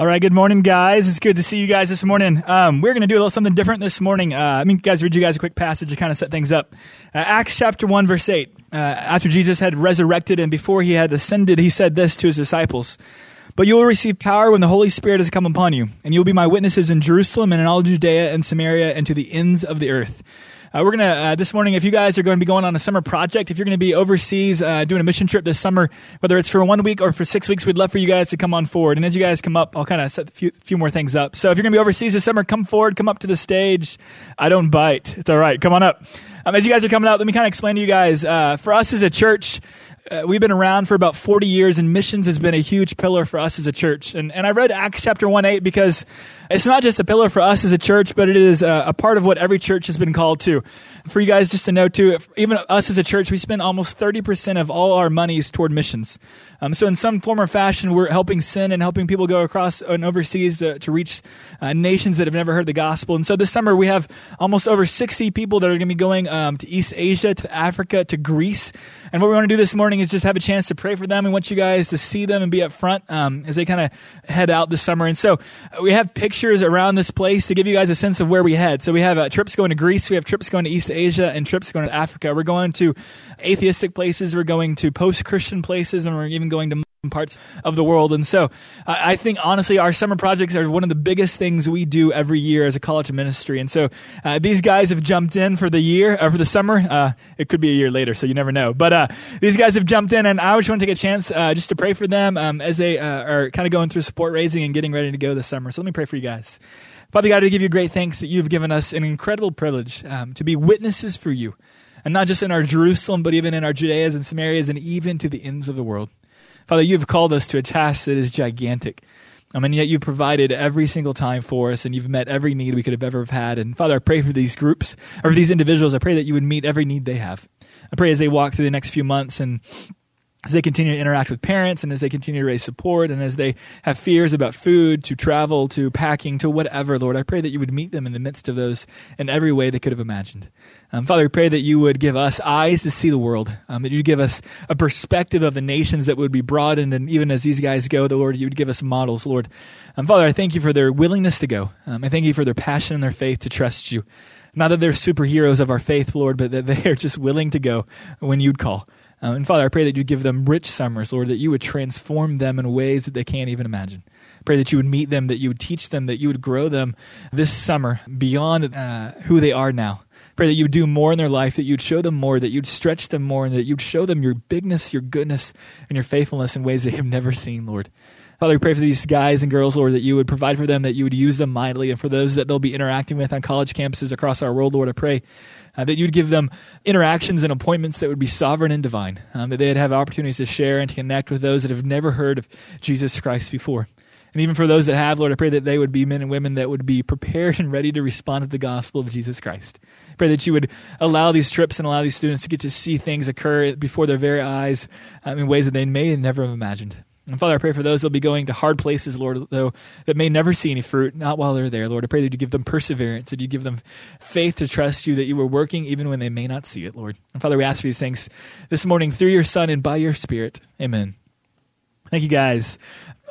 All right, good morning, guys. It's good to see you guys this morning. Um, we're going to do a little something different this morning. Uh, I mean, guys, read you guys a quick passage to kind of set things up. Uh, Acts chapter 1, verse 8. Uh, after Jesus had resurrected and before he had ascended, he said this to his disciples But you will receive power when the Holy Spirit has come upon you, and you will be my witnesses in Jerusalem and in all Judea and Samaria and to the ends of the earth. Uh, we're going to, uh, this morning, if you guys are going to be going on a summer project, if you're going to be overseas uh, doing a mission trip this summer, whether it's for one week or for six weeks, we'd love for you guys to come on forward. And as you guys come up, I'll kind of set a few, few more things up. So if you're going to be overseas this summer, come forward, come up to the stage. I don't bite. It's all right. Come on up. Um, as you guys are coming out, let me kind of explain to you guys. Uh, for us as a church, uh, we've been around for about 40 years, and missions has been a huge pillar for us as a church. And, and I read Acts chapter 1 8 because it's not just a pillar for us as a church, but it is a, a part of what every church has been called to. For you guys just to know, too, even us as a church, we spend almost 30% of all our monies toward missions. Um, so, in some form or fashion, we're helping sin and helping people go across and overseas to, to reach uh, nations that have never heard the gospel. And so, this summer, we have almost over 60 people that are going to be going um, to East Asia, to Africa, to Greece. And what we want to do this morning is just have a chance to pray for them. We want you guys to see them and be up front um, as they kind of head out this summer. And so, we have pictures around this place to give you guys a sense of where we head. So, we have uh, trips going to Greece, we have trips going to East Asia, and trips going to Africa. We're going to atheistic places, we're going to post Christian places, and we're even going to parts of the world. And so I think honestly, our summer projects are one of the biggest things we do every year as a college ministry. And so uh, these guys have jumped in for the year, or uh, for the summer. Uh, it could be a year later, so you never know. But uh, these guys have jumped in, and I just want to take a chance uh, just to pray for them um, as they uh, are kind of going through support raising and getting ready to go this summer. So let me pray for you guys. Father God, I give you great thanks that you've given us an incredible privilege um, to be witnesses for you. And not just in our Jerusalem, but even in our Judeas and Samarias and even to the ends of the world. Father, you've called us to a task that is gigantic. I mean, yet you've provided every single time for us and you've met every need we could have ever have had. And Father, I pray for these groups or for these individuals. I pray that you would meet every need they have. I pray as they walk through the next few months and as they continue to interact with parents and as they continue to raise support and as they have fears about food to travel to packing to whatever, Lord, I pray that you would meet them in the midst of those in every way they could have imagined. Um, Father, we pray that you would give us eyes to see the world, um, that you'd give us a perspective of the nations that would be broadened, and even as these guys go, the Lord, you would give us models, Lord. Um, Father, I thank you for their willingness to go. Um, I thank you for their passion and their faith to trust you. Not that they're superheroes of our faith, Lord, but that they are just willing to go when you'd call. Um, and Father, I pray that you give them rich summers, Lord, that you would transform them in ways that they can't even imagine. Pray that you would meet them, that you would teach them, that you would grow them this summer beyond uh, who they are now. Pray that you would do more in their life, that you'd show them more, that you'd stretch them more, and that you'd show them your bigness, your goodness, and your faithfulness in ways they have never seen, Lord. Father, we pray for these guys and girls, Lord, that you would provide for them, that you would use them mightily, and for those that they'll be interacting with on college campuses across our world, Lord, I pray uh, that you'd give them interactions and appointments that would be sovereign and divine, um, that they'd have opportunities to share and to connect with those that have never heard of Jesus Christ before. And even for those that have, Lord, I pray that they would be men and women that would be prepared and ready to respond to the gospel of Jesus Christ. I Pray that you would allow these trips and allow these students to get to see things occur before their very eyes um, in ways that they may never have imagined. And Father, I pray for those that'll be going to hard places, Lord, though, that may never see any fruit, not while they're there. Lord, I pray that you give them perseverance, that you give them faith to trust you, that you are working even when they may not see it, Lord. And Father, we ask for these things this morning through your Son and by your Spirit. Amen. Thank you, guys.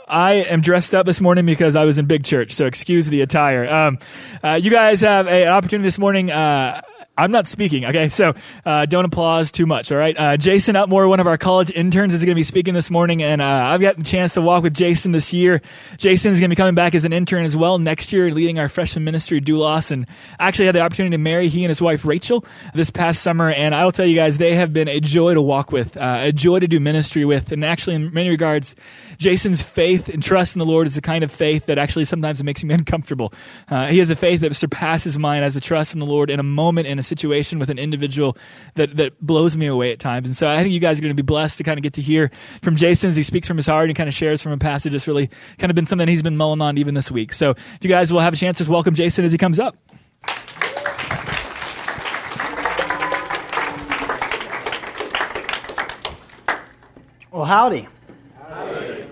I am dressed up this morning because I was in big church, so excuse the attire. Um, uh, you guys have a, an opportunity this morning. Uh, I'm not speaking, okay? So uh, don't applause too much, all right? Uh, Jason Uptmore, one of our college interns, is going to be speaking this morning, and uh, I've gotten a chance to walk with Jason this year. Jason is going to be coming back as an intern as well next year, leading our freshman ministry, Doulos, and actually had the opportunity to marry he and his wife, Rachel, this past summer, and I'll tell you guys, they have been a joy to walk with, uh, a joy to do ministry with, and actually, in many regards, Jason's faith and trust in the Lord is the kind of faith that actually sometimes makes me uncomfortable. Uh, he has a faith that surpasses mine as a trust in the Lord in a moment, in a situation with an individual that, that blows me away at times. And so I think you guys are going to be blessed to kind of get to hear from Jason as he speaks from his heart and kind of shares from a passage that's really kind of been something he's been mulling on even this week. So if you guys will have a chance, just welcome Jason as he comes up. Well, howdy. howdy.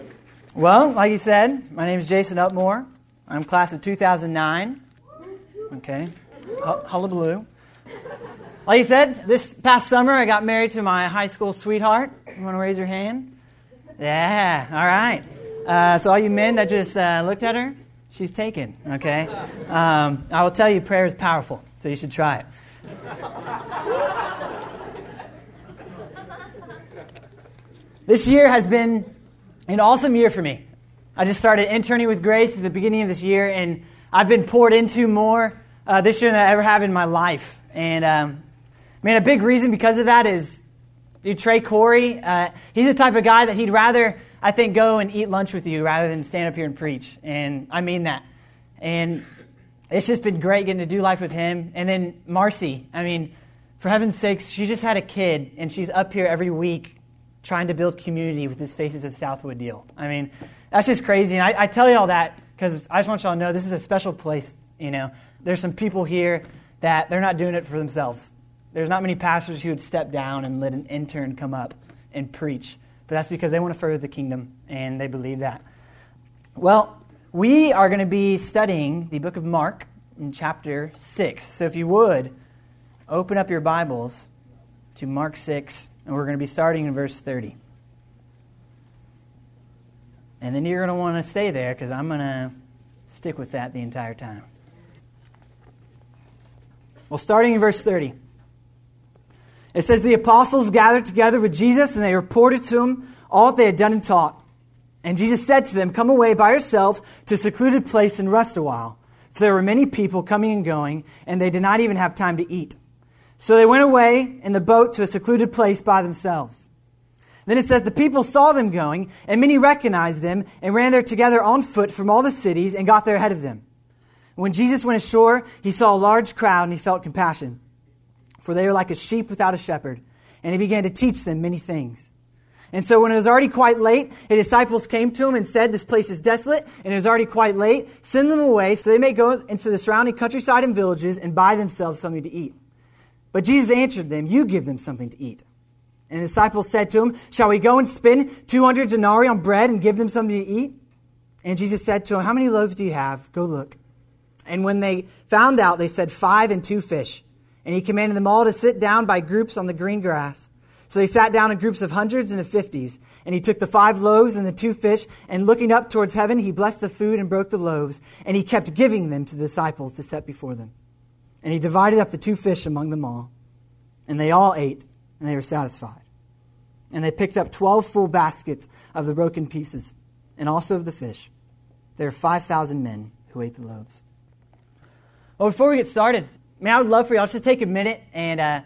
Well, like you said, my name is Jason Uptmore. I'm class of 2009. Okay. Hullabaloo. Like you said, this past summer I got married to my high school sweetheart. You want to raise your hand? Yeah, all right. Uh, so, all you men that just uh, looked at her, she's taken, okay? Um, I will tell you, prayer is powerful, so you should try it. this year has been an awesome year for me. I just started interning with Grace at the beginning of this year, and I've been poured into more uh, this year than I ever have in my life. And um, man, a big reason because of that is Trey Corey. Uh, he's the type of guy that he'd rather, I think, go and eat lunch with you rather than stand up here and preach. And I mean that. And it's just been great getting to do life with him. And then Marcy, I mean, for heaven's sakes, she just had a kid, and she's up here every week trying to build community with this Faces of Southwood deal. I mean, that's just crazy. And I, I tell you all that because I just want y'all to know this is a special place. You know, there's some people here that they're not doing it for themselves. There's not many pastors who would step down and let an intern come up and preach, but that's because they want to further the kingdom and they believe that. Well, we are going to be studying the book of Mark in chapter 6. So if you would, open up your Bibles to Mark 6, and we're going to be starting in verse 30. And then you're going to want to stay there because I'm going to stick with that the entire time. Well, starting in verse 30. It says, The apostles gathered together with Jesus, and they reported to him all that they had done and taught. And Jesus said to them, Come away by yourselves to a secluded place and rest a while. For there were many people coming and going, and they did not even have time to eat. So they went away in the boat to a secluded place by themselves. Then it says, The people saw them going, and many recognized them, and ran there together on foot from all the cities, and got there ahead of them. When Jesus went ashore, he saw a large crowd, and he felt compassion. For they were like a sheep without a shepherd, and he began to teach them many things. And so when it was already quite late, his disciples came to him and said, This place is desolate, and it is already quite late. Send them away so they may go into the surrounding countryside and villages and buy themselves something to eat. But Jesus answered them, You give them something to eat. And the disciples said to him, Shall we go and spend 200 denarii on bread and give them something to eat? And Jesus said to them, How many loaves do you have? Go look. And when they found out, they said, Five and two fish. And he commanded them all to sit down by groups on the green grass. So they sat down in groups of hundreds and of fifties. And he took the five loaves and the two fish, and looking up towards heaven, he blessed the food and broke the loaves. And he kept giving them to the disciples to set before them. And he divided up the two fish among them all. And they all ate, and they were satisfied. And they picked up twelve full baskets of the broken pieces, and also of the fish. There were 5,000 men who ate the loaves. Well, before we get started, man, I would love for y'all just to take a minute and, uh,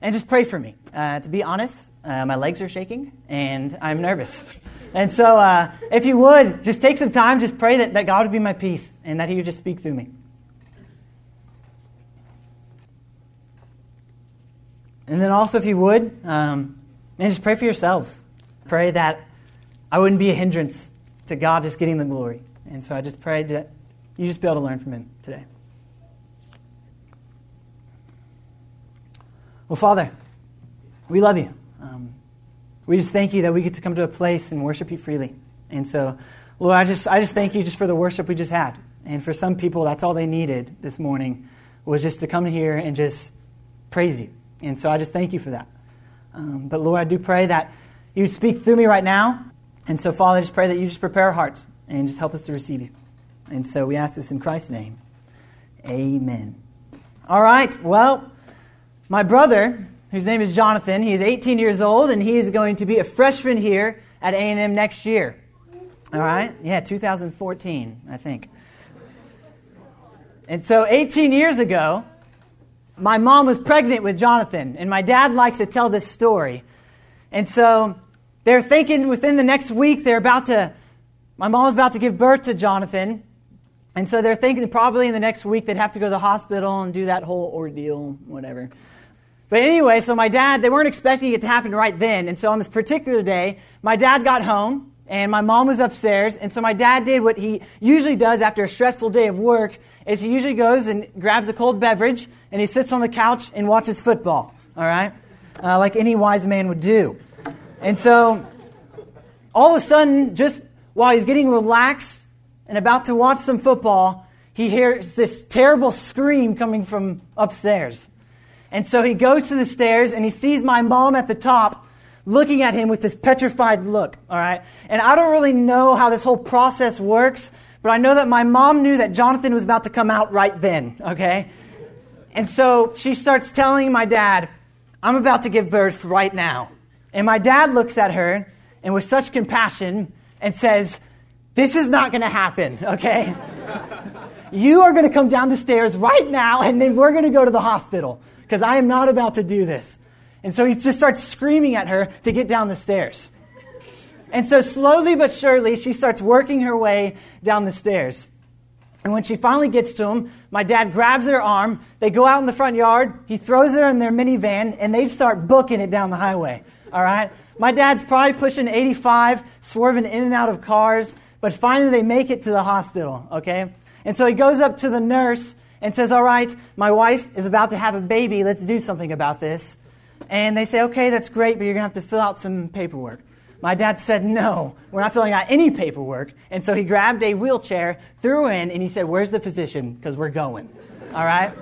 and just pray for me. Uh, to be honest, uh, my legs are shaking, and I'm nervous. And so, uh, if you would, just take some time, just pray that, that God would be my peace and that He would just speak through me. And then also, if you would, um, man, just pray for yourselves. Pray that I wouldn't be a hindrance to God just getting the glory. And so I just pray that you just be able to learn from Him today. Well, Father, we love you. Um, we just thank you that we get to come to a place and worship you freely. And so, Lord, I just, I just thank you just for the worship we just had. And for some people, that's all they needed this morning was just to come here and just praise you. And so I just thank you for that. Um, but Lord, I do pray that you'd speak through me right now. And so, Father, I just pray that you just prepare our hearts and just help us to receive you. And so we ask this in Christ's name. Amen. All right. Well, my brother, whose name is Jonathan, he is 18 years old, and he is going to be a freshman here at A&M next year. All right? Yeah, 2014, I think. And so 18 years ago, my mom was pregnant with Jonathan, and my dad likes to tell this story. And so they're thinking within the next week they're about to, my mom was about to give birth to Jonathan. And so they're thinking probably in the next week they'd have to go to the hospital and do that whole ordeal, whatever. But anyway, so my dad, they weren't expecting it to happen right then. And so on this particular day, my dad got home and my mom was upstairs. And so my dad did what he usually does after a stressful day of work is he usually goes and grabs a cold beverage and he sits on the couch and watches football, all right? Uh, like any wise man would do. And so all of a sudden, just while he's getting relaxed and about to watch some football, he hears this terrible scream coming from upstairs. And so he goes to the stairs and he sees my mom at the top, looking at him with this petrified look, all right? And I don't really know how this whole process works, but I know that my mom knew that Jonathan was about to come out right then, okay? And so she starts telling my dad, I'm about to give birth right now. And my dad looks at her and with such compassion and says, This is not going to happen, okay? you are going to come down the stairs right now and then we're going to go to the hospital because I am not about to do this. And so he just starts screaming at her to get down the stairs. And so slowly but surely, she starts working her way down the stairs. And when she finally gets to him, my dad grabs her arm. They go out in the front yard. He throws her in their minivan, and they start booking it down the highway. All right? My dad's probably pushing 85, swerving in and out of cars, but finally they make it to the hospital, okay? And so he goes up to the nurse and says, All right, my wife is about to have a baby. Let's do something about this. And they say, okay, that's great, but you're going to have to fill out some paperwork. My dad said, no, we're not filling out any paperwork. And so he grabbed a wheelchair, threw in, and he said, where's the physician? Because we're going. All right?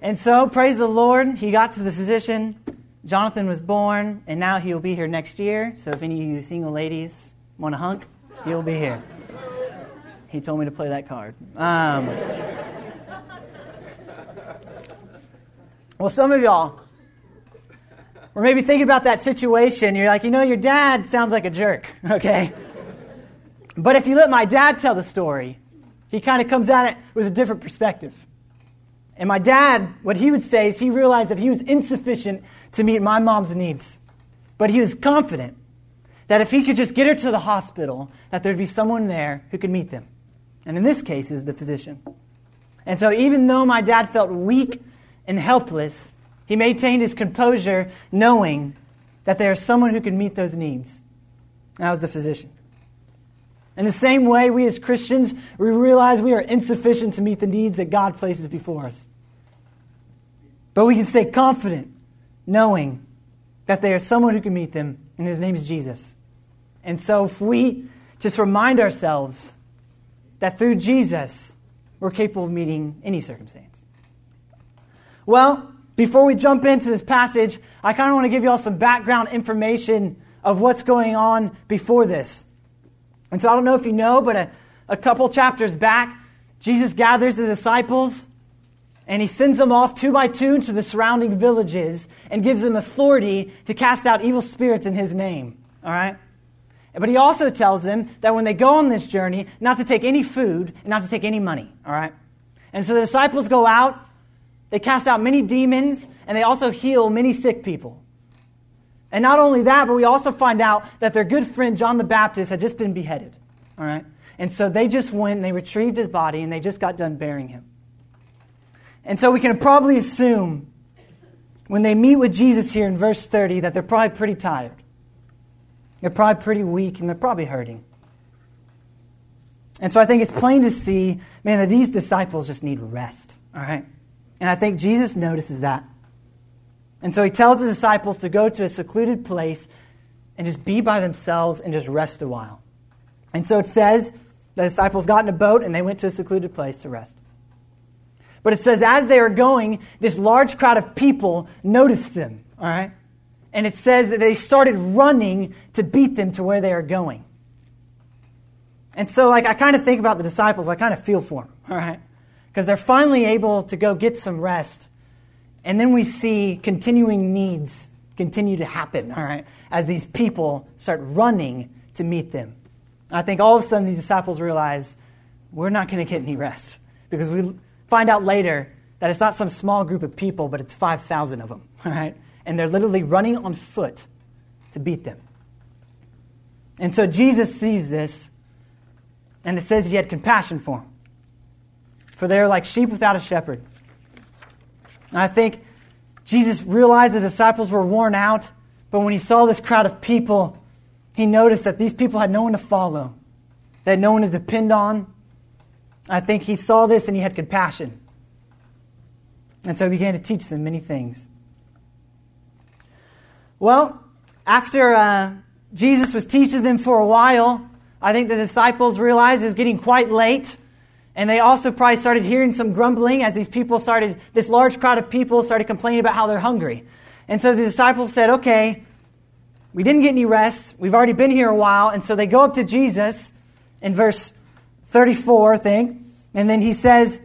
And so, praise the Lord, he got to the physician. Jonathan was born, and now he'll be here next year. So if any of you single ladies want a hunk, he'll be here. He told me to play that card. Um, well, some of y'all, or maybe thinking about that situation, you're like, you know, your dad sounds like a jerk, okay? But if you let my dad tell the story, he kind of comes at it with a different perspective. And my dad, what he would say is he realized that he was insufficient to meet my mom's needs. But he was confident that if he could just get her to the hospital, that there'd be someone there who could meet them. And in this case, is the physician. And so even though my dad felt weak and helpless, he maintained his composure, knowing that there is someone who can meet those needs. That was the physician. In the same way, we as Christians, we realize we are insufficient to meet the needs that God places before us. But we can stay confident, knowing that there is someone who can meet them, and his name is Jesus. And so, if we just remind ourselves that through Jesus, we're capable of meeting any circumstance. Well, before we jump into this passage, I kind of want to give you all some background information of what's going on before this. And so I don't know if you know, but a, a couple chapters back, Jesus gathers the disciples and he sends them off two by two to the surrounding villages and gives them authority to cast out evil spirits in his name. All right? But he also tells them that when they go on this journey, not to take any food and not to take any money. All right? And so the disciples go out they cast out many demons, and they also heal many sick people. And not only that, but we also find out that their good friend John the Baptist had just been beheaded. All right? And so they just went and they retrieved his body and they just got done burying him. And so we can probably assume when they meet with Jesus here in verse 30 that they're probably pretty tired. They're probably pretty weak and they're probably hurting. And so I think it's plain to see, man, that these disciples just need rest. All right? And I think Jesus notices that. And so he tells the disciples to go to a secluded place and just be by themselves and just rest a while. And so it says the disciples got in a boat and they went to a secluded place to rest. But it says as they were going, this large crowd of people noticed them, all right? And it says that they started running to beat them to where they are going. And so, like, I kind of think about the disciples, I kind of feel for them, all right? Because they're finally able to go get some rest. And then we see continuing needs continue to happen, all right, as these people start running to meet them. I think all of a sudden the disciples realize we're not going to get any rest because we find out later that it's not some small group of people, but it's 5,000 of them, all right? And they're literally running on foot to beat them. And so Jesus sees this, and it says he had compassion for them for they're like sheep without a shepherd. And I think Jesus realized the disciples were worn out, but when he saw this crowd of people, he noticed that these people had no one to follow, had no one to depend on. I think he saw this and he had compassion. And so he began to teach them many things. Well, after uh, Jesus was teaching them for a while, I think the disciples realized it was getting quite late. And they also probably started hearing some grumbling as these people started, this large crowd of people started complaining about how they're hungry. And so the disciples said, okay, we didn't get any rest. We've already been here a while. And so they go up to Jesus in verse 34, I think. And then he says,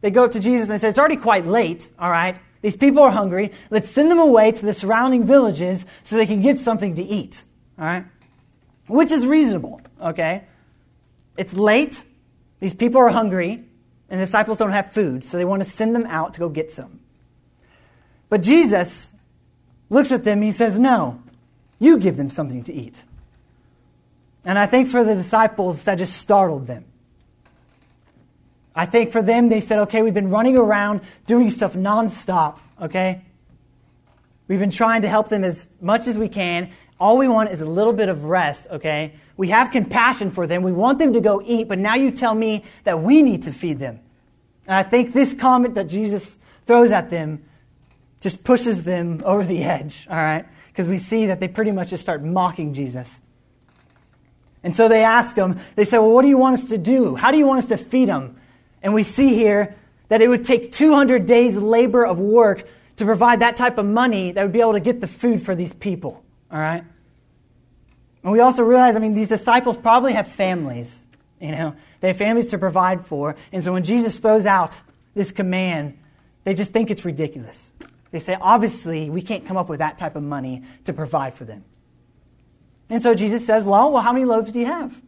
they go up to Jesus and they say, It's already quite late, all right? These people are hungry. Let's send them away to the surrounding villages so they can get something to eat, all right? Which is reasonable, okay? It's late. These people are hungry, and the disciples don't have food, so they want to send them out to go get some. But Jesus looks at them and he says, No, you give them something to eat. And I think for the disciples, that just startled them. I think for them, they said, okay, we've been running around doing stuff nonstop, okay? We've been trying to help them as much as we can. All we want is a little bit of rest, okay? We have compassion for them. We want them to go eat, but now you tell me that we need to feed them. And I think this comment that Jesus throws at them just pushes them over the edge, all right? Because we see that they pretty much just start mocking Jesus. And so they ask him, they say, Well, what do you want us to do? How do you want us to feed them? And we see here that it would take 200 days' labor of work to provide that type of money that would be able to get the food for these people. All right? And we also realize, I mean, these disciples probably have families. You know, they have families to provide for. And so when Jesus throws out this command, they just think it's ridiculous. They say, obviously, we can't come up with that type of money to provide for them. And so Jesus says, well, well, how many loaves do you have?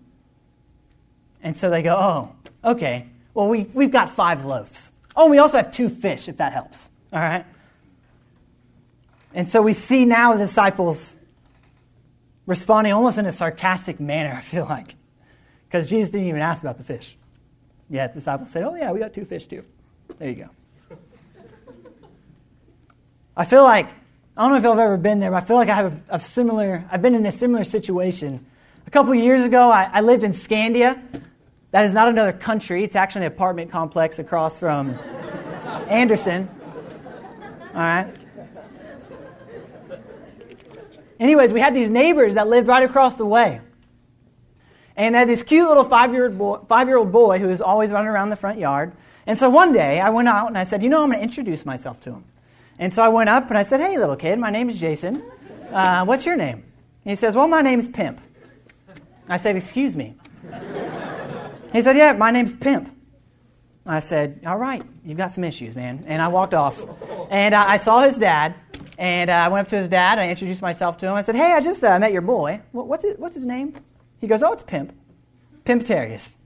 And so they go, oh, okay. Well, we, we've got five loaves. Oh, we also have two fish, if that helps. All right? And so we see now the disciples responding almost in a sarcastic manner, I feel like. Because Jesus didn't even ask about the fish. Yet the disciples said, Oh, yeah, we got two fish too. There you go. I feel like, I don't know if have ever been there, but I feel like I have a, a similar, I've been in a similar situation. A couple years ago, I, I lived in Scandia, that is not another country. It's actually an apartment complex across from Anderson. All right. Anyways, we had these neighbors that lived right across the way. And they had this cute little five year old boy, who was always running around the front yard. And so one day I went out and I said, You know, I'm going to introduce myself to him. And so I went up and I said, Hey, little kid, my name is Jason. Uh, what's your name? And he says, Well, my name's Pimp. I said, Excuse me. He said, Yeah, my name's Pimp. I said, All right, you've got some issues, man. And I walked off. And uh, I saw his dad. And uh, I went up to his dad. I introduced myself to him. I said, Hey, I just uh, met your boy. What's his, what's his name? He goes, Oh, it's Pimp. Pimp Terrius.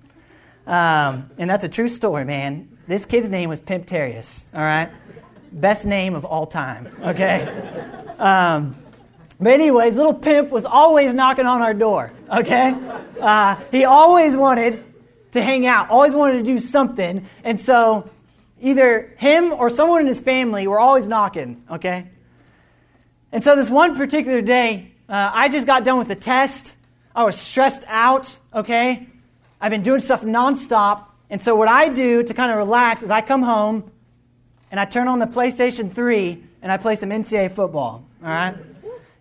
Um, and that's a true story, man. This kid's name was Pimp Terrius, all right? Best name of all time, okay? Um, but, anyways, little Pimp was always knocking on our door, okay? Uh, he always wanted to hang out, always wanted to do something. And so either him or someone in his family were always knocking, okay? And so this one particular day, uh, I just got done with the test. I was stressed out, okay? I've been doing stuff nonstop. And so what I do to kind of relax is I come home and I turn on the PlayStation 3 and I play some NCAA football, all right?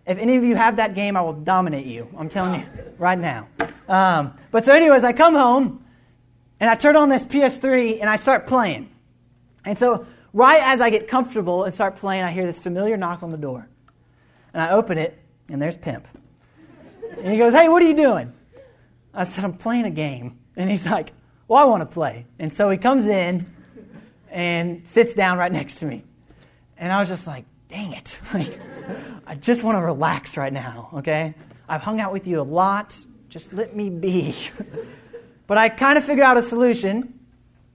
If any of you have that game, I will dominate you. I'm telling you right now. Um, but so, anyways, I come home and I turn on this PS3 and I start playing. And so, right as I get comfortable and start playing, I hear this familiar knock on the door. And I open it, and there's Pimp. And he goes, Hey, what are you doing? I said, I'm playing a game. And he's like, Well, I want to play. And so he comes in and sits down right next to me. And I was just like, Dang it. Like, I just want to relax right now, okay? I've hung out with you a lot. Just let me be. But I kind of figured out a solution.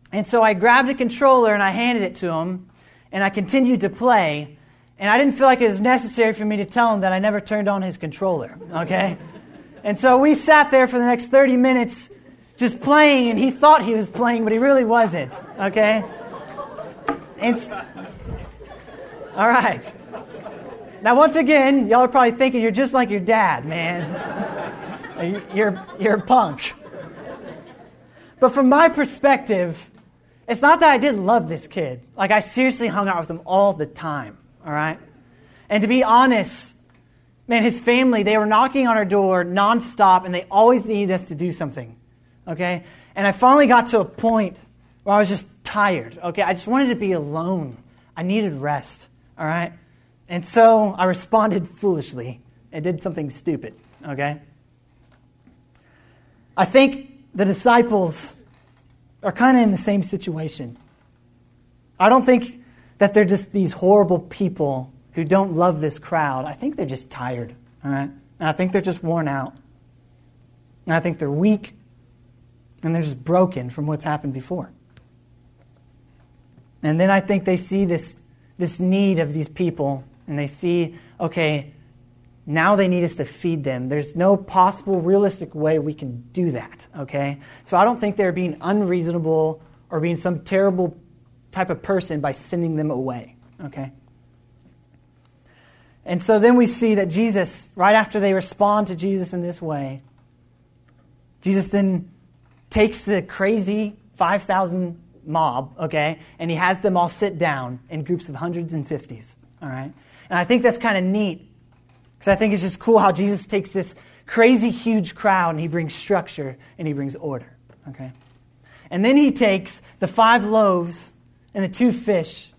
And so I grabbed a controller and I handed it to him. And I continued to play. And I didn't feel like it was necessary for me to tell him that I never turned on his controller. Okay? and so we sat there for the next 30 minutes just playing. And he thought he was playing, but he really wasn't. Okay? And, all right. Now, once again, y'all are probably thinking you're just like your dad, man. You're, you're a punk. But from my perspective, it's not that I didn't love this kid. Like, I seriously hung out with him all the time, all right? And to be honest, man, his family, they were knocking on our door nonstop, and they always needed us to do something, okay? And I finally got to a point where I was just tired, okay? I just wanted to be alone. I needed rest, all right? And so I responded foolishly, and did something stupid, okay? I think the disciples are kind of in the same situation. I don't think that they're just these horrible people who don't love this crowd. I think they're just tired, all right? And I think they're just worn out. And I think they're weak and they're just broken from what's happened before. And then I think they see this, this need of these people and they see, okay, now they need us to feed them. There's no possible realistic way we can do that, okay? So I don't think they're being unreasonable or being some terrible type of person by sending them away, okay? And so then we see that Jesus, right after they respond to Jesus in this way, Jesus then takes the crazy 5,000 mob, okay, and he has them all sit down in groups of hundreds and fifties, all right? And I think that's kind of neat because I think it's just cool how Jesus takes this crazy huge crowd and he brings structure and he brings order, okay? And then he takes the five loaves and the two fish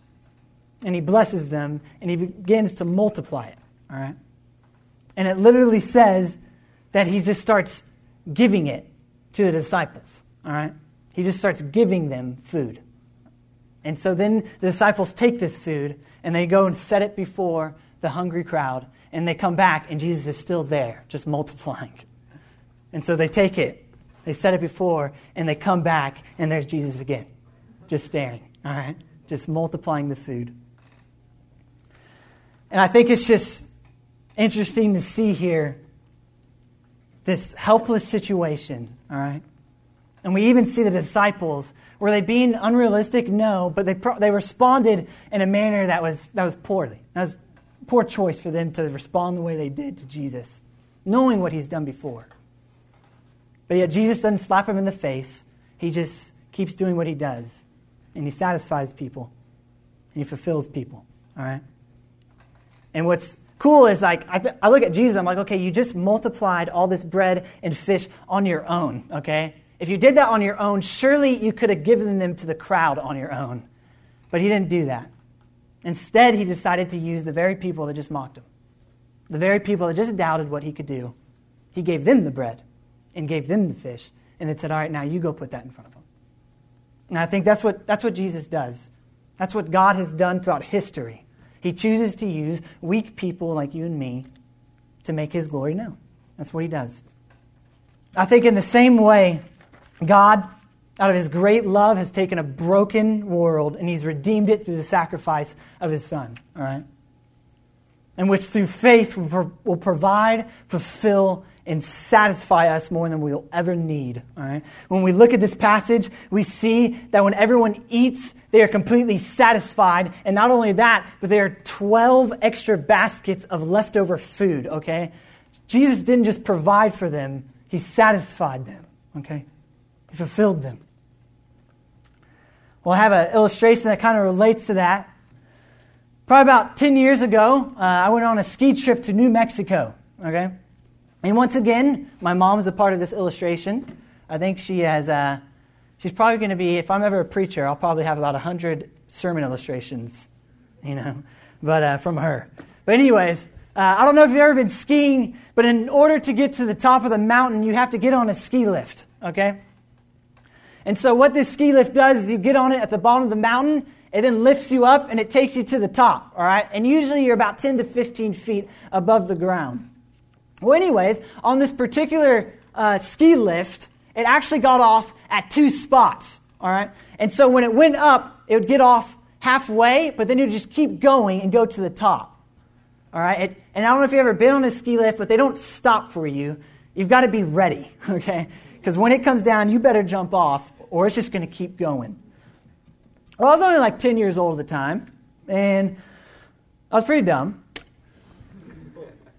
and he blesses them and he begins to multiply it, all right? And it literally says that he just starts giving it to the disciples, all right? He just starts giving them food. And so then the disciples take this food and they go and set it before the hungry crowd and they come back and Jesus is still there, just multiplying. And so they take it, they set it before, and they come back and there's Jesus again, just staring, all right? Just multiplying the food. And I think it's just interesting to see here this helpless situation, all right? And we even see the disciples. Were they being unrealistic? No, but they, they responded in a manner that was, that was poorly. That was poor choice for them to respond the way they did to Jesus, knowing what he's done before. But yet Jesus doesn't slap him in the face. He just keeps doing what he does. And he satisfies people. And he fulfills people. All right? And what's cool is like, I, th- I look at Jesus, I'm like, okay, you just multiplied all this bread and fish on your own, okay? If you did that on your own, surely you could have given them to the crowd on your own. But he didn't do that. Instead, he decided to use the very people that just mocked him, the very people that just doubted what he could do. He gave them the bread and gave them the fish, and then said, All right, now you go put that in front of them. And I think that's what, that's what Jesus does. That's what God has done throughout history. He chooses to use weak people like you and me to make his glory known. That's what he does. I think in the same way, God, out of his great love, has taken a broken world and he's redeemed it through the sacrifice of his son. All right? And which through faith will provide, fulfill, and satisfy us more than we will ever need. All right? When we look at this passage, we see that when everyone eats, they are completely satisfied. And not only that, but there are 12 extra baskets of leftover food, okay? Jesus didn't just provide for them, He satisfied them, okay? He fulfilled them. We'll have an illustration that kind of relates to that. Probably about 10 years ago, uh, I went on a ski trip to New Mexico, okay? And once again, my mom is a part of this illustration. I think she has, uh, she's probably going to be, if I'm ever a preacher, I'll probably have about 100 sermon illustrations, you know, but uh, from her. But, anyways, uh, I don't know if you've ever been skiing, but in order to get to the top of the mountain, you have to get on a ski lift, okay? And so, what this ski lift does is you get on it at the bottom of the mountain, it then lifts you up and it takes you to the top, all right? And usually you're about 10 to 15 feet above the ground. Well, anyways, on this particular uh, ski lift, it actually got off at two spots. All right, and so when it went up, it would get off halfway, but then it would just keep going and go to the top. All right, it, and I don't know if you've ever been on a ski lift, but they don't stop for you. You've got to be ready, okay? Because when it comes down, you better jump off, or it's just going to keep going. Well, I was only like 10 years old at the time, and I was pretty dumb.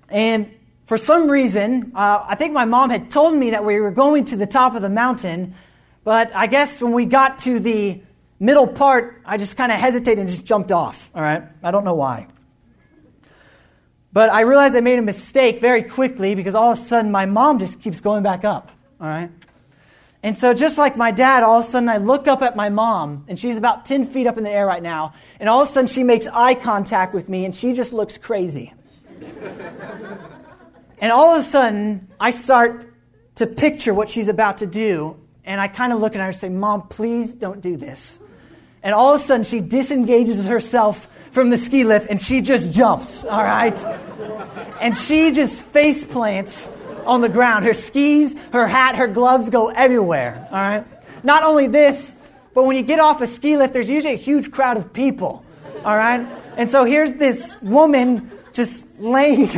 And for some reason, uh, I think my mom had told me that we were going to the top of the mountain, but I guess when we got to the middle part, I just kind of hesitated and just jumped off. All right? I don't know why. But I realized I made a mistake very quickly because all of a sudden my mom just keeps going back up. All right? And so, just like my dad, all of a sudden I look up at my mom, and she's about 10 feet up in the air right now, and all of a sudden she makes eye contact with me, and she just looks crazy. And all of a sudden, I start to picture what she's about to do. And I kind of look at her and say, Mom, please don't do this. And all of a sudden, she disengages herself from the ski lift and she just jumps, all right? And she just face plants on the ground. Her skis, her hat, her gloves go everywhere, all right? Not only this, but when you get off a ski lift, there's usually a huge crowd of people, all right? And so here's this woman just laying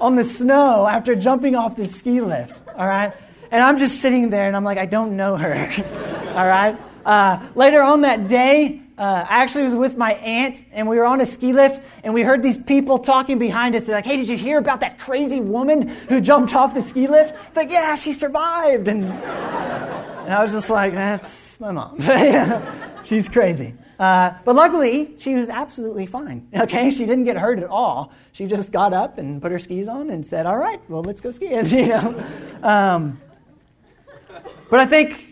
on the snow after jumping off the ski lift, all right? And I'm just sitting there and I'm like, I don't know her, all right? Uh, later on that day, uh, I actually was with my aunt, and we were on a ski lift, and we heard these people talking behind us. They're like, "Hey, did you hear about that crazy woman who jumped off the ski lift?" It's like, "Yeah, she survived." And, and I was just like, "That's my mom. She's crazy." Uh, but luckily, she was absolutely fine. Okay, she didn't get hurt at all. She just got up and put her skis on and said, "All right, well, let's go skiing." You know. Um, but I think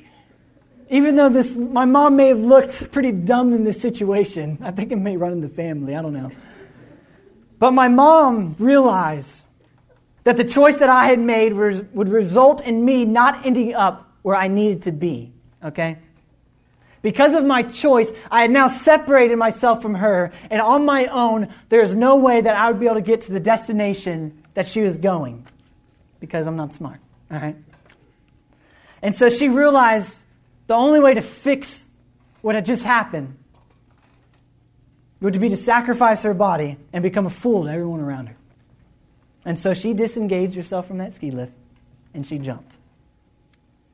even though this, my mom may have looked pretty dumb in this situation, I think it may run in the family, I don't know. But my mom realized that the choice that I had made was, would result in me not ending up where I needed to be, okay? Because of my choice, I had now separated myself from her, and on my own, there's no way that I would be able to get to the destination that she was going because I'm not smart, all right? And so she realized the only way to fix what had just happened would be to sacrifice her body and become a fool to everyone around her. And so she disengaged herself from that ski lift and she jumped.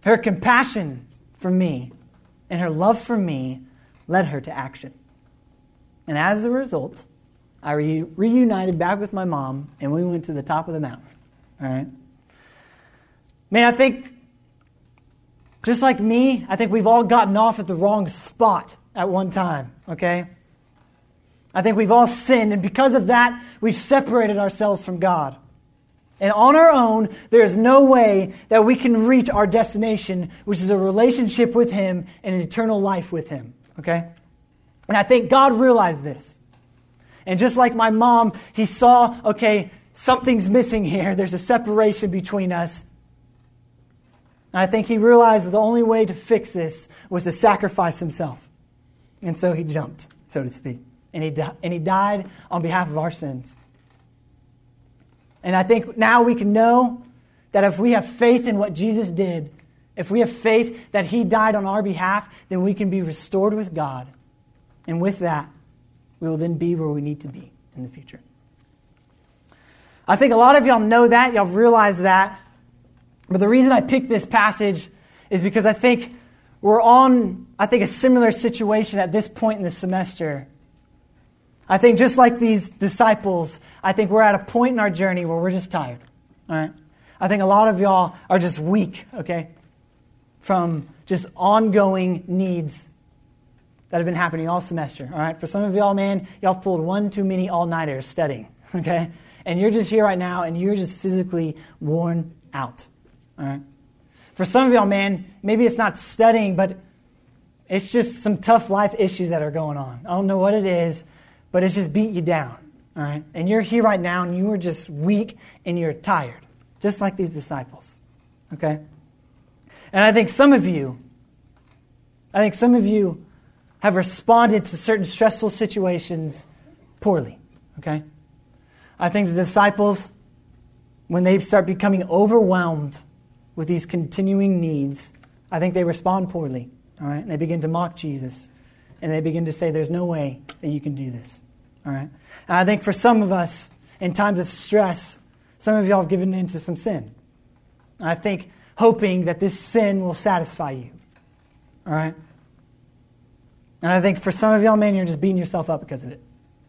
Her compassion for me and her love for me led her to action. And as a result, I re- reunited back with my mom and we went to the top of the mountain. All right? Man, I think just like me, I think we've all gotten off at the wrong spot at one time, okay? I think we've all sinned, and because of that, we've separated ourselves from God. And on our own, there is no way that we can reach our destination, which is a relationship with Him and an eternal life with Him, okay? And I think God realized this. And just like my mom, he saw, okay, something's missing here. There's a separation between us. And I think he realized that the only way to fix this was to sacrifice himself. And so he jumped, so to speak. And he, di- and he died on behalf of our sins. And I think now we can know that if we have faith in what Jesus did, if we have faith that he died on our behalf, then we can be restored with God. And with that, we will then be where we need to be in the future. I think a lot of y'all know that, y'all realize that, but the reason I picked this passage is because I think we're on, I think, a similar situation at this point in the semester. I think just like these disciples, I think we're at a point in our journey where we're just tired. All right? I think a lot of y'all are just weak, okay? From just ongoing needs that have been happening all semester. All right? For some of y'all, man, y'all pulled one too many all nighters studying, okay? And you're just here right now and you're just physically worn out. All right? For some of y'all, man, maybe it's not studying, but it's just some tough life issues that are going on. I don't know what it is, but it's just beat you down. All right? And you're here right now and you are just weak and you're tired, just like these disciples. Okay? And I think some of you, I think some of you have responded to certain stressful situations poorly. Okay? I think the disciples, when they start becoming overwhelmed with these continuing needs, I think they respond poorly. All right? And they begin to mock Jesus. And they begin to say, There's no way that you can do this. All right? And I think for some of us, in times of stress, some of y'all have given into some sin. I think hoping that this sin will satisfy you. All right? And I think for some of y'all, man, you're just beating yourself up because of it.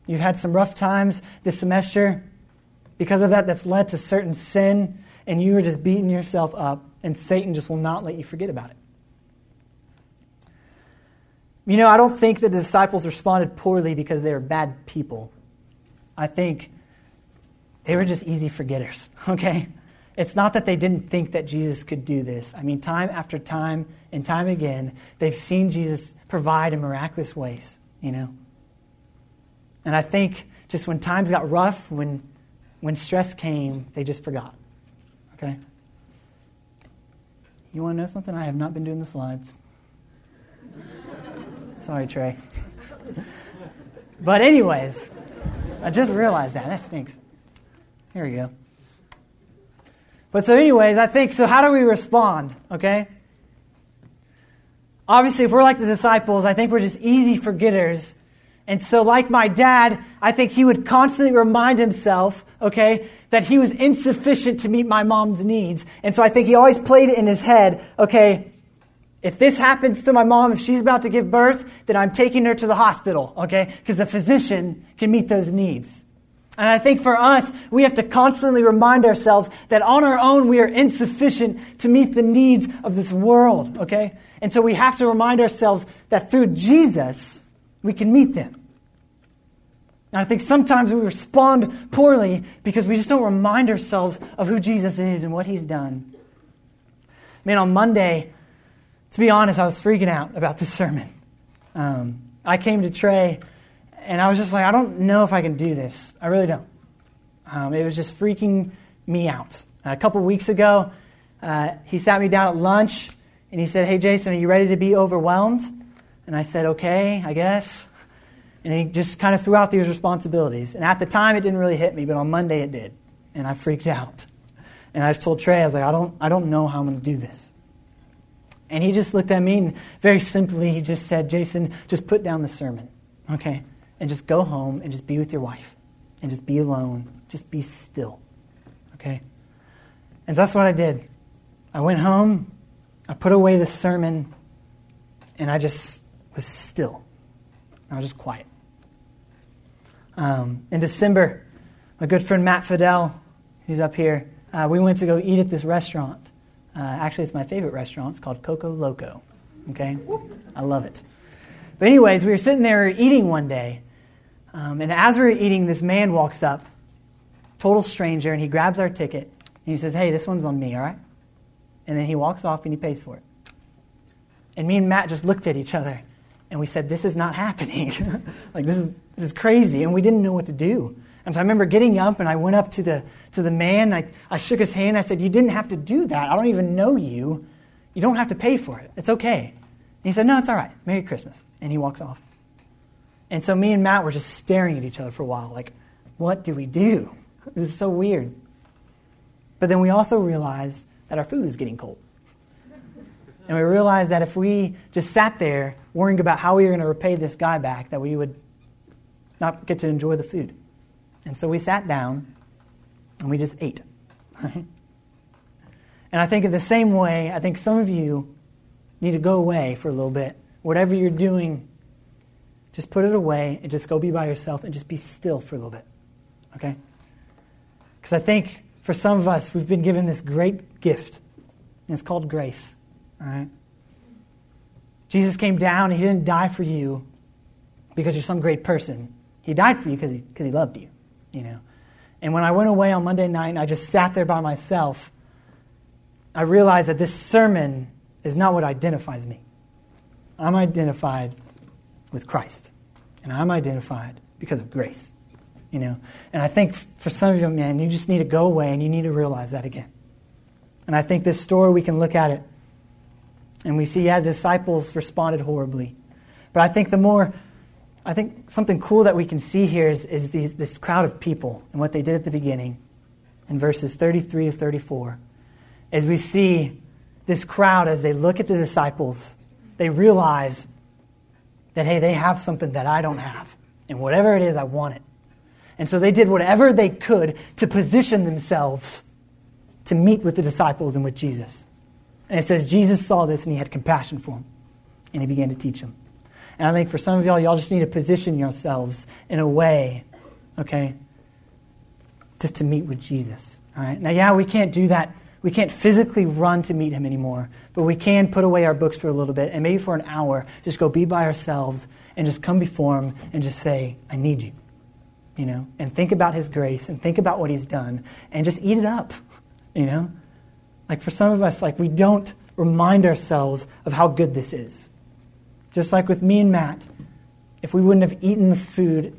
You've had some rough times this semester. Because of that, that's led to certain sin and you are just beating yourself up, and Satan just will not let you forget about it. You know, I don't think that the disciples responded poorly because they were bad people. I think they were just easy forgetters, okay? It's not that they didn't think that Jesus could do this. I mean, time after time and time again, they've seen Jesus provide in miraculous ways, you know? And I think just when times got rough, when, when stress came, they just forgot. Okay? You want to know something? I have not been doing the slides. Sorry, Trey. but, anyways, I just realized that. That stinks. Here we go. But so, anyways, I think so. How do we respond? Okay? Obviously, if we're like the disciples, I think we're just easy forgetters. And so, like my dad, I think he would constantly remind himself, okay, that he was insufficient to meet my mom's needs. And so I think he always played it in his head, okay, if this happens to my mom, if she's about to give birth, then I'm taking her to the hospital, okay? Because the physician can meet those needs. And I think for us, we have to constantly remind ourselves that on our own, we are insufficient to meet the needs of this world, okay? And so we have to remind ourselves that through Jesus, we can meet them. And I think sometimes we respond poorly because we just don't remind ourselves of who Jesus is and what he's done. Man, on Monday, to be honest, I was freaking out about this sermon. Um, I came to Trey and I was just like, I don't know if I can do this. I really don't. Um, it was just freaking me out. A couple weeks ago, uh, he sat me down at lunch and he said, Hey, Jason, are you ready to be overwhelmed? And I said, Okay, I guess. And he just kind of threw out these responsibilities. And at the time, it didn't really hit me, but on Monday, it did. And I freaked out. And I just told Trey, I was like, I don't, I don't know how I'm going to do this. And he just looked at me and very simply, he just said, Jason, just put down the sermon, okay? And just go home and just be with your wife and just be alone. Just be still, okay? And that's what I did. I went home, I put away the sermon, and I just was still. I was just quiet. Um, in December, my good friend Matt Fidel, who's up here, uh, we went to go eat at this restaurant. Uh, actually, it's my favorite restaurant. It's called Coco Loco. Okay? I love it. But, anyways, we were sitting there eating one day, um, and as we were eating, this man walks up, total stranger, and he grabs our ticket, and he says, Hey, this one's on me, all right? And then he walks off and he pays for it. And me and Matt just looked at each other, and we said, This is not happening. like, this is, this is crazy. And we didn't know what to do. And so I remember getting up and I went up to the, to the man. I, I shook his hand. I said, You didn't have to do that. I don't even know you. You don't have to pay for it. It's okay. And he said, No, it's all right. Merry Christmas. And he walks off. And so me and Matt were just staring at each other for a while, like, What do we do? This is so weird. But then we also realized that our food is getting cold. And we realized that if we just sat there worrying about how we were going to repay this guy back, that we would not get to enjoy the food. And so we sat down and we just ate. Right? And I think in the same way, I think some of you need to go away for a little bit. Whatever you're doing, just put it away and just go be by yourself and just be still for a little bit. Okay? Because I think for some of us, we've been given this great gift, and it's called grace. All right? Jesus came down, and He didn't die for you because you're some great person. He died for you because he, because he loved you, you know. And when I went away on Monday night and I just sat there by myself, I realized that this sermon is not what identifies me. I'm identified with Christ. And I'm identified because of grace. You know? And I think for some of you, man, you just need to go away and you need to realize that again. And I think this story, we can look at it and we see, yeah, the disciples responded horribly. But I think the more, I think something cool that we can see here is, is these, this crowd of people and what they did at the beginning in verses 33 to 34. As we see this crowd, as they look at the disciples, they realize that, hey, they have something that I don't have. And whatever it is, I want it. And so they did whatever they could to position themselves to meet with the disciples and with Jesus. And it says Jesus saw this and he had compassion for them. And he began to teach them. And I think for some of y'all, y'all just need to position yourselves in a way, okay, just to meet with Jesus. All right? Now, yeah, we can't do that. We can't physically run to meet him anymore, but we can put away our books for a little bit and maybe for an hour just go be by ourselves and just come before him and just say, I need you. You know, and think about his grace and think about what he's done and just eat it up. You know? Like for some of us, like we don't remind ourselves of how good this is. Just like with me and Matt, if we wouldn't have eaten the food,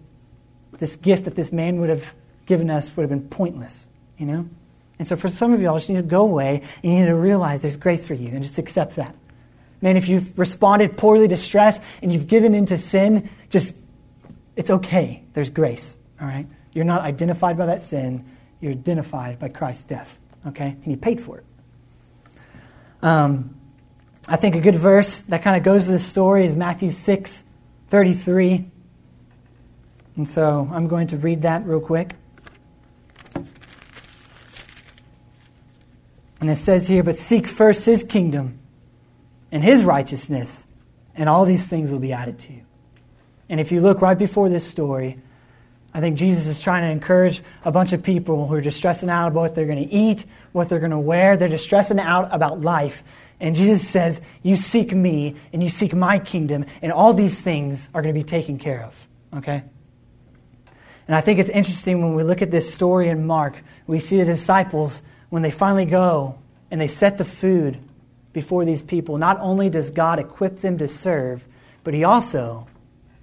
this gift that this man would have given us would have been pointless, you know? And so for some of y'all, just need to go away and you need to realize there's grace for you and just accept that. Man, if you've responded poorly to stress and you've given into sin, just, it's okay. There's grace, all right? You're not identified by that sin. You're identified by Christ's death, okay? And he paid for it. Um, I think a good verse that kind of goes with this story is Matthew 6, 33. And so I'm going to read that real quick. And it says here, But seek first his kingdom and his righteousness, and all these things will be added to you. And if you look right before this story, I think Jesus is trying to encourage a bunch of people who are just stressing out about what they're going to eat, what they're going to wear. They're just stressing out about life. And Jesus says, You seek me and you seek my kingdom, and all these things are going to be taken care of. Okay? And I think it's interesting when we look at this story in Mark, we see the disciples, when they finally go and they set the food before these people, not only does God equip them to serve, but He also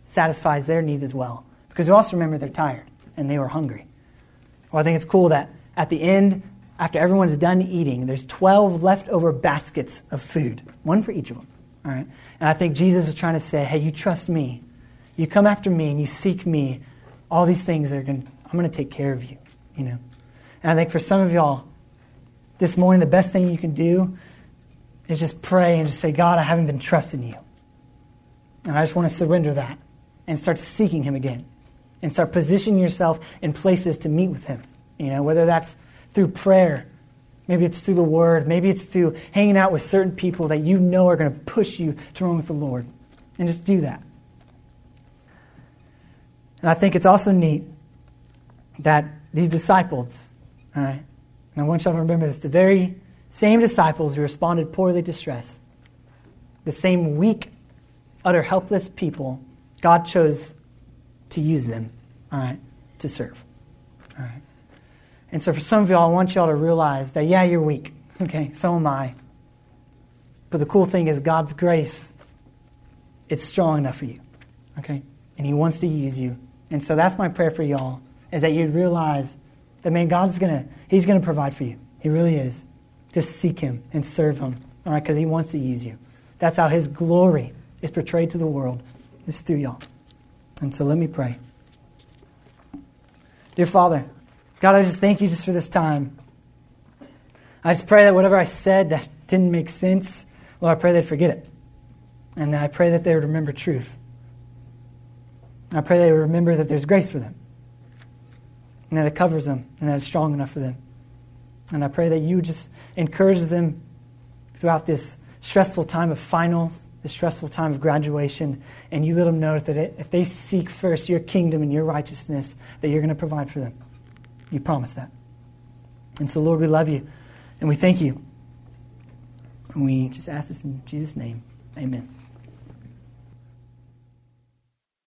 satisfies their need as well. Because you also remember they're tired and they were hungry. Well, I think it's cool that at the end, after everyone's done eating, there's 12 leftover baskets of food, one for each of them. All right? And I think Jesus is trying to say, hey, you trust me. You come after me and you seek me. All these things are going I'm going to take care of you, you know. And I think for some of y'all, this morning, the best thing you can do is just pray and just say, God, I haven't been trusting you. And I just want to surrender that and start seeking Him again and start positioning yourself in places to meet with Him. You know, whether that's through prayer, maybe it's through the Word, maybe it's through hanging out with certain people that you know are going to push you to run with the Lord. And just do that. And I think it's also neat that these disciples, all right, and I want y'all to remember this the very same disciples who responded poorly to stress, the same weak, utter helpless people, God chose to use them, all right, to serve. All right. And so for some of y'all, I want y'all to realize that, yeah, you're weak. Okay, so am I. But the cool thing is God's grace, it's strong enough for you. Okay? And He wants to use you. And so that's my prayer for y'all, is that you'd realize that, man, God's going to, He's going to provide for you. He really is. Just seek Him and serve Him, all right? Because He wants to use you. That's how His glory is portrayed to the world, is through y'all. And so let me pray. Dear Father, God, I just thank you just for this time. I just pray that whatever I said that didn't make sense, Lord, I pray they'd forget it. And I pray that they would remember truth. I pray they would remember that there's grace for them. And that it covers them and that it's strong enough for them. And I pray that you just encourage them throughout this stressful time of finals, this stressful time of graduation, and you let them know that if they seek first your kingdom and your righteousness, that you're going to provide for them. You promise that. And so, Lord, we love you and we thank you. And we just ask this in Jesus' name. Amen.